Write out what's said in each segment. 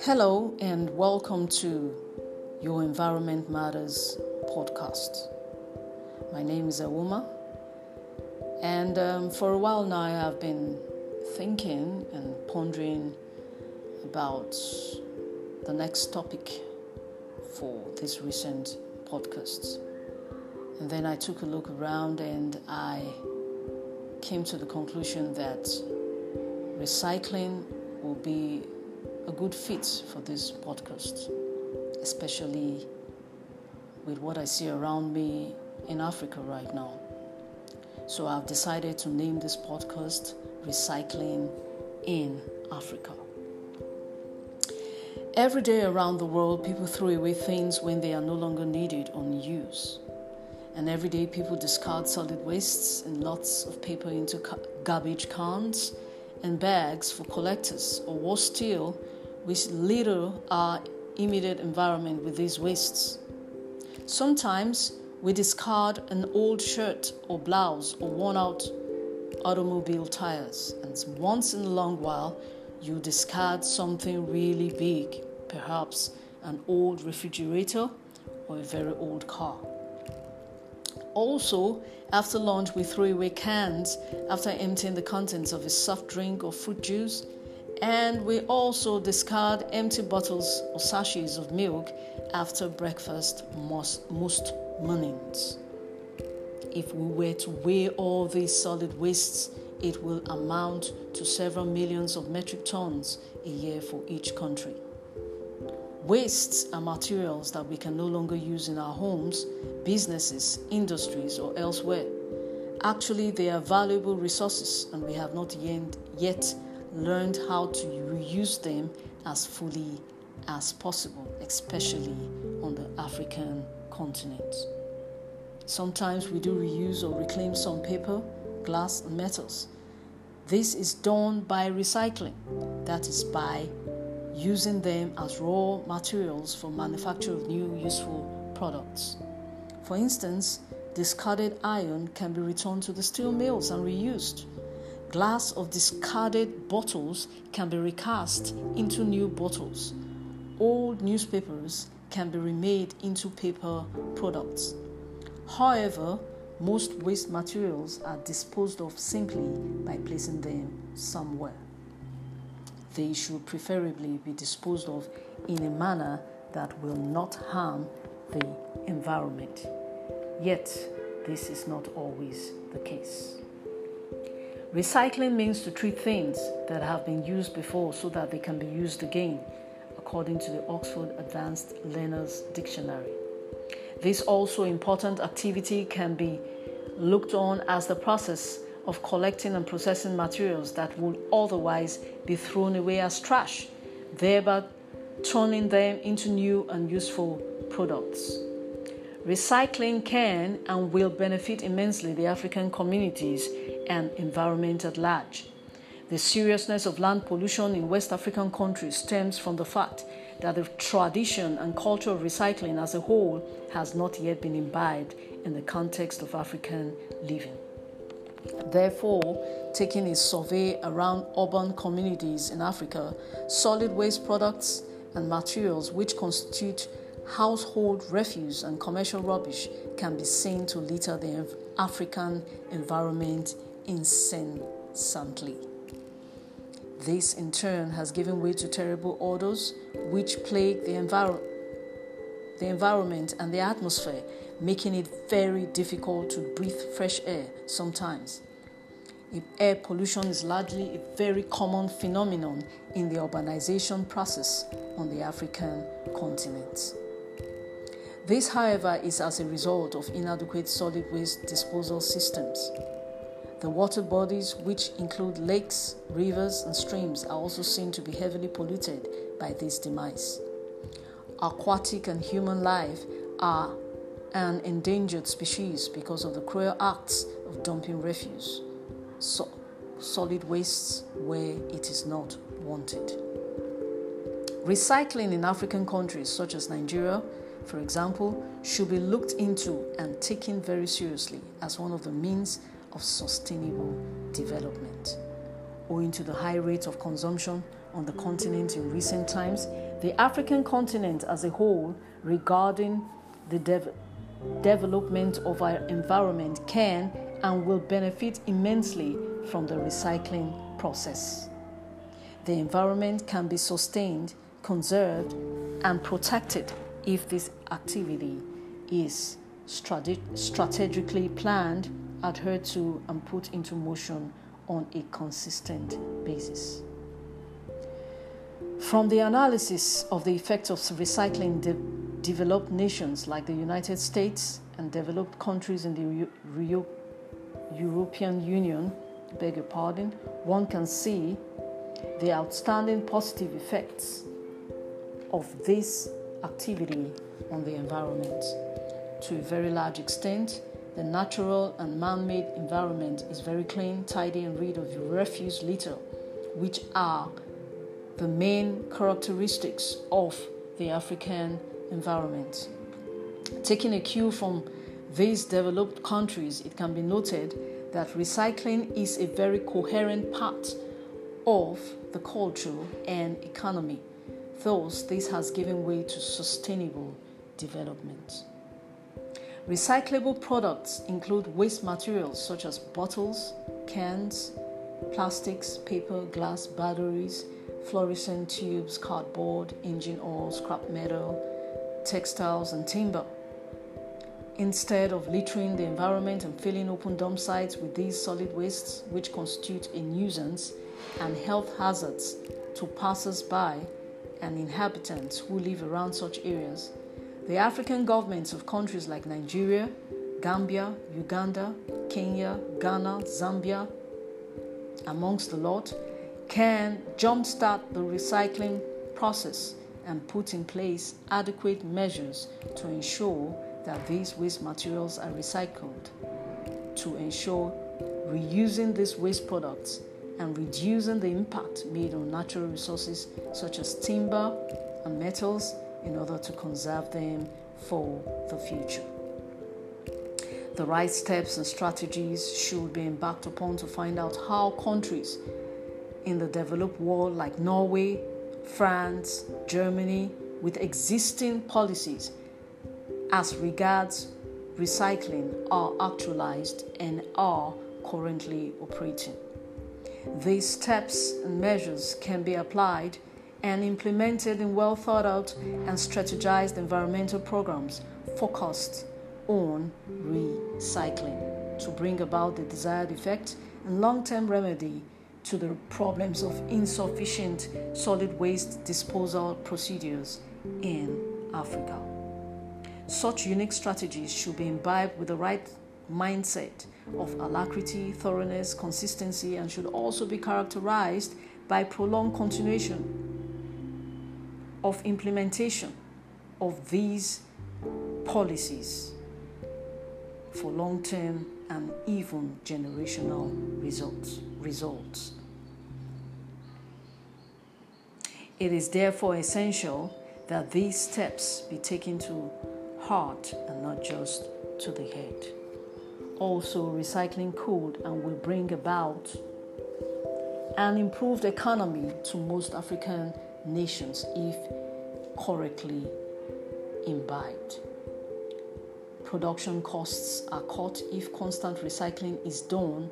Hello, and welcome to Your Environment Matters podcast. My name is Awuma, and um, for a while now, I have been thinking and pondering about the next topic for this recent podcast. And then I took a look around and I came to the conclusion that recycling will be a good fit for this podcast, especially with what I see around me in Africa right now. So I've decided to name this podcast Recycling in Africa. Every day around the world, people throw away things when they are no longer needed or in use. And every day, people discard solid wastes and lots of paper into garbage cans and bags for collectors, or worse still, we litter our immediate environment with these wastes. Sometimes we discard an old shirt or blouse or worn out automobile tires, and once in a long while, you discard something really big, perhaps an old refrigerator or a very old car. Also, after lunch, we throw away cans after emptying the contents of a soft drink or fruit juice, and we also discard empty bottles or sachets of milk after breakfast most, most mornings. If we were to weigh all these solid wastes, it will amount to several millions of metric tons a year for each country. Wastes are materials that we can no longer use in our homes, businesses, industries, or elsewhere. Actually, they are valuable resources, and we have not yet learned how to reuse them as fully as possible, especially on the African continent. Sometimes we do reuse or reclaim some paper, glass, and metals. This is done by recycling, that is, by using them as raw materials for manufacture of new useful products. For instance, discarded iron can be returned to the steel mills and reused. Glass of discarded bottles can be recast into new bottles. Old newspapers can be remade into paper products. However, most waste materials are disposed of simply by placing them somewhere. They should preferably be disposed of in a manner that will not harm the environment. Yet, this is not always the case. Recycling means to treat things that have been used before so that they can be used again, according to the Oxford Advanced Learners Dictionary. This also important activity can be looked on as the process of collecting and processing materials that would otherwise be thrown away as trash, thereby turning them into new and useful products. Recycling can and will benefit immensely the African communities and environment at large. The seriousness of land pollution in West African countries stems from the fact that the tradition and culture of recycling as a whole has not yet been imbibed in the context of African living. Therefore, taking a survey around urban communities in Africa, solid waste products and materials which constitute household refuse and commercial rubbish can be seen to litter the African environment incessantly. This, in turn, has given way to terrible odors which plague the, envir- the environment and the atmosphere, making it very difficult to breathe fresh air sometimes. Air pollution is largely a very common phenomenon in the urbanization process on the African continent. This, however, is as a result of inadequate solid waste disposal systems. The water bodies, which include lakes, rivers, and streams, are also seen to be heavily polluted by this demise. Aquatic and human life are an endangered species because of the cruel acts of dumping refuse, so, solid wastes where it is not wanted. Recycling in African countries such as Nigeria, for example, should be looked into and taken very seriously as one of the means of sustainable development. Owing to the high rate of consumption on the continent in recent times, the African continent as a whole, regarding the dev- development of our environment, can and will benefit immensely from the recycling process. The environment can be sustained, conserved, and protected if this activity is strate- strategically planned, adhered to, and put into motion on a consistent basis. From the analysis of the effects of recycling de- developed nations like the United States and developed countries in the Euro- European Union, beg your pardon, one can see the outstanding positive effects of this activity on the environment. To a very large extent, the natural and man made environment is very clean, tidy, and rid of refuse litter, which are the main characteristics of the African environment. Taking a cue from these developed countries, it can be noted that recycling is a very coherent part of the culture and economy. Thus, this has given way to sustainable development. Recyclable products include waste materials such as bottles, cans, plastics, paper, glass, batteries, fluorescent tubes, cardboard, engine oil, scrap metal, textiles, and timber. Instead of littering the environment and filling open dump sites with these solid wastes, which constitute a nuisance and health hazards to passers by and inhabitants who live around such areas, the African governments of countries like Nigeria, Gambia, Uganda, Kenya, Ghana, Zambia, amongst the lot, can jumpstart the recycling process and put in place adequate measures to ensure that these waste materials are recycled, to ensure reusing these waste products and reducing the impact made on natural resources such as timber and metals in order to conserve them for the future. The right steps and strategies should be embarked upon to find out how countries in the developed world like Norway, France, Germany, with existing policies as regards recycling are actualized and are currently operating. These steps and measures can be applied and implemented in well thought out and strategized environmental programs focused on recycling to bring about the desired effect and long term remedy to the problems of insufficient solid waste disposal procedures in Africa. Such unique strategies should be imbibed with the right mindset of alacrity, thoroughness, consistency, and should also be characterized by prolonged continuation of implementation of these policies for long term and even generational results. results. It is therefore essential that these steps be taken to heart and not just to the head. Also, recycling could and will bring about an improved economy to most African nations if correctly imbibed. Production costs are cut if constant recycling is done,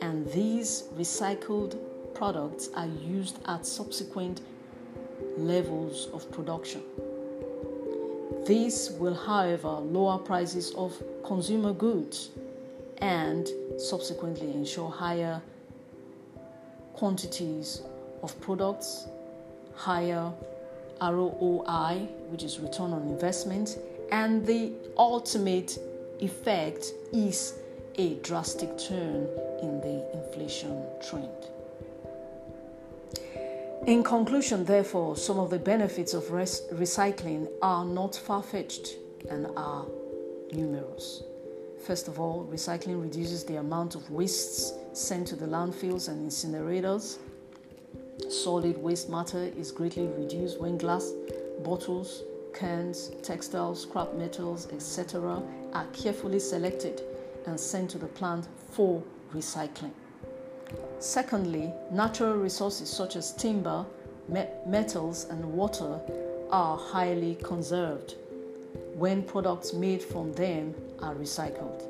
and these recycled products are used at subsequent levels of production. This will, however, lower prices of consumer goods and subsequently ensure higher quantities of products, higher ROI, which is return on investment, and the ultimate effect is a drastic turn in the inflation trend. In conclusion, therefore, some of the benefits of res- recycling are not far fetched and are numerous. First of all, recycling reduces the amount of wastes sent to the landfills and incinerators. Solid waste matter is greatly reduced when glass, bottles, cans, textiles, scrap metals, etc., are carefully selected and sent to the plant for recycling. Secondly, natural resources such as timber, me- metals, and water are highly conserved when products made from them are recycled.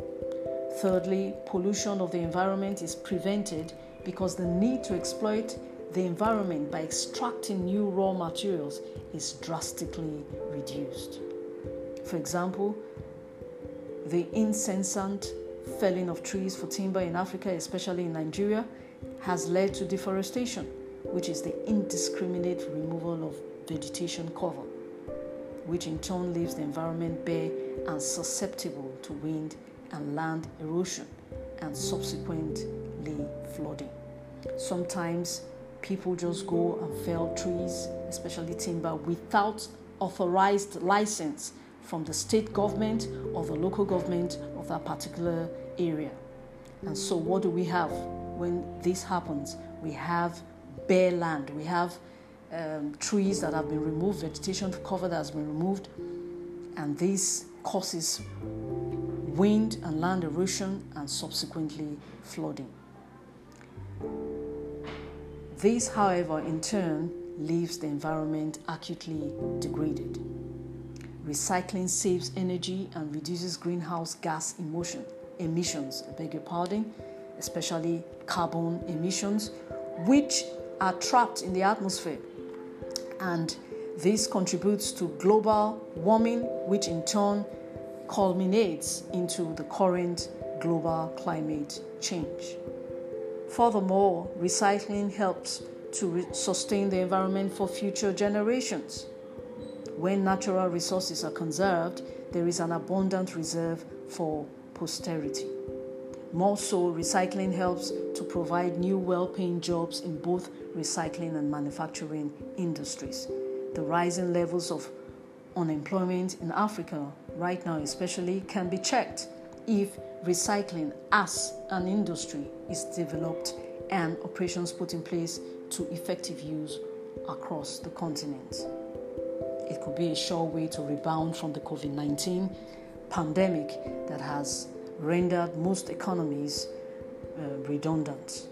Thirdly, pollution of the environment is prevented because the need to exploit the environment by extracting new raw materials is drastically reduced. For example, the incessant felling of trees for timber in Africa, especially in Nigeria, has led to deforestation, which is the indiscriminate removal of vegetation cover, which in turn leaves the environment bare and susceptible to wind and land erosion and subsequently flooding. Sometimes people just go and fell trees, especially timber, without authorized license from the state government or the local government of that particular area. And so, what do we have when this happens? We have bare land, we have um, trees that have been removed, vegetation cover that has been removed, and this causes wind and land erosion and subsequently flooding. This, however, in turn leaves the environment acutely degraded. Recycling saves energy and reduces greenhouse gas emotion, emissions, I beg your pardon, especially carbon emissions, which are trapped in the atmosphere. And this contributes to global warming, which in turn culminates into the current global climate change. Furthermore, recycling helps to re- sustain the environment for future generations. When natural resources are conserved, there is an abundant reserve for posterity. More so, recycling helps to provide new well paying jobs in both recycling and manufacturing industries. The rising levels of unemployment in Africa right now, especially, can be checked if recycling as an industry is developed and operations put in place to effective use across the continent. It could be a sure way to rebound from the COVID 19 pandemic that has rendered most economies uh, redundant.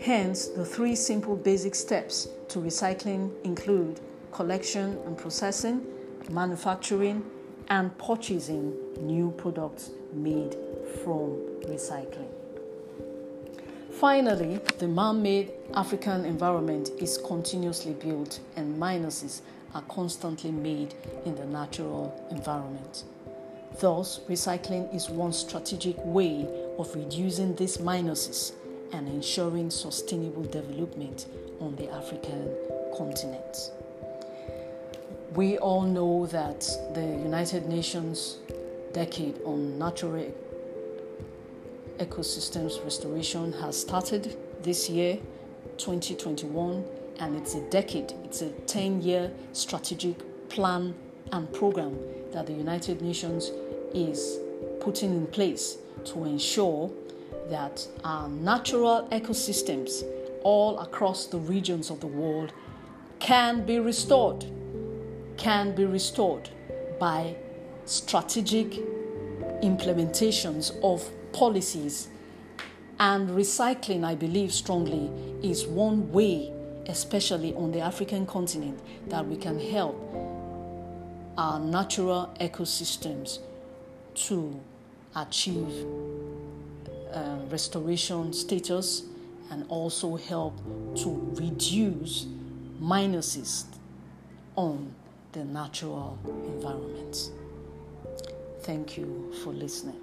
Hence, the three simple basic steps to recycling include collection and processing, manufacturing, and purchasing new products made from recycling. Finally, the man made African environment is continuously built, and minuses are constantly made in the natural environment. Thus, recycling is one strategic way of reducing these minuses and ensuring sustainable development on the African continent. We all know that the United Nations Decade on Natural Ecosystems Restoration has started this year, 2021, and it's a decade, it's a 10 year strategic plan and program that the United Nations is putting in place to ensure that our natural ecosystems all across the regions of the world can be restored can be restored by strategic implementations of policies. And recycling, I believe strongly, is one way, especially on the African continent, that we can help our natural ecosystems to achieve uh, restoration status and also help to reduce minuses on the natural environment. Thank you for listening.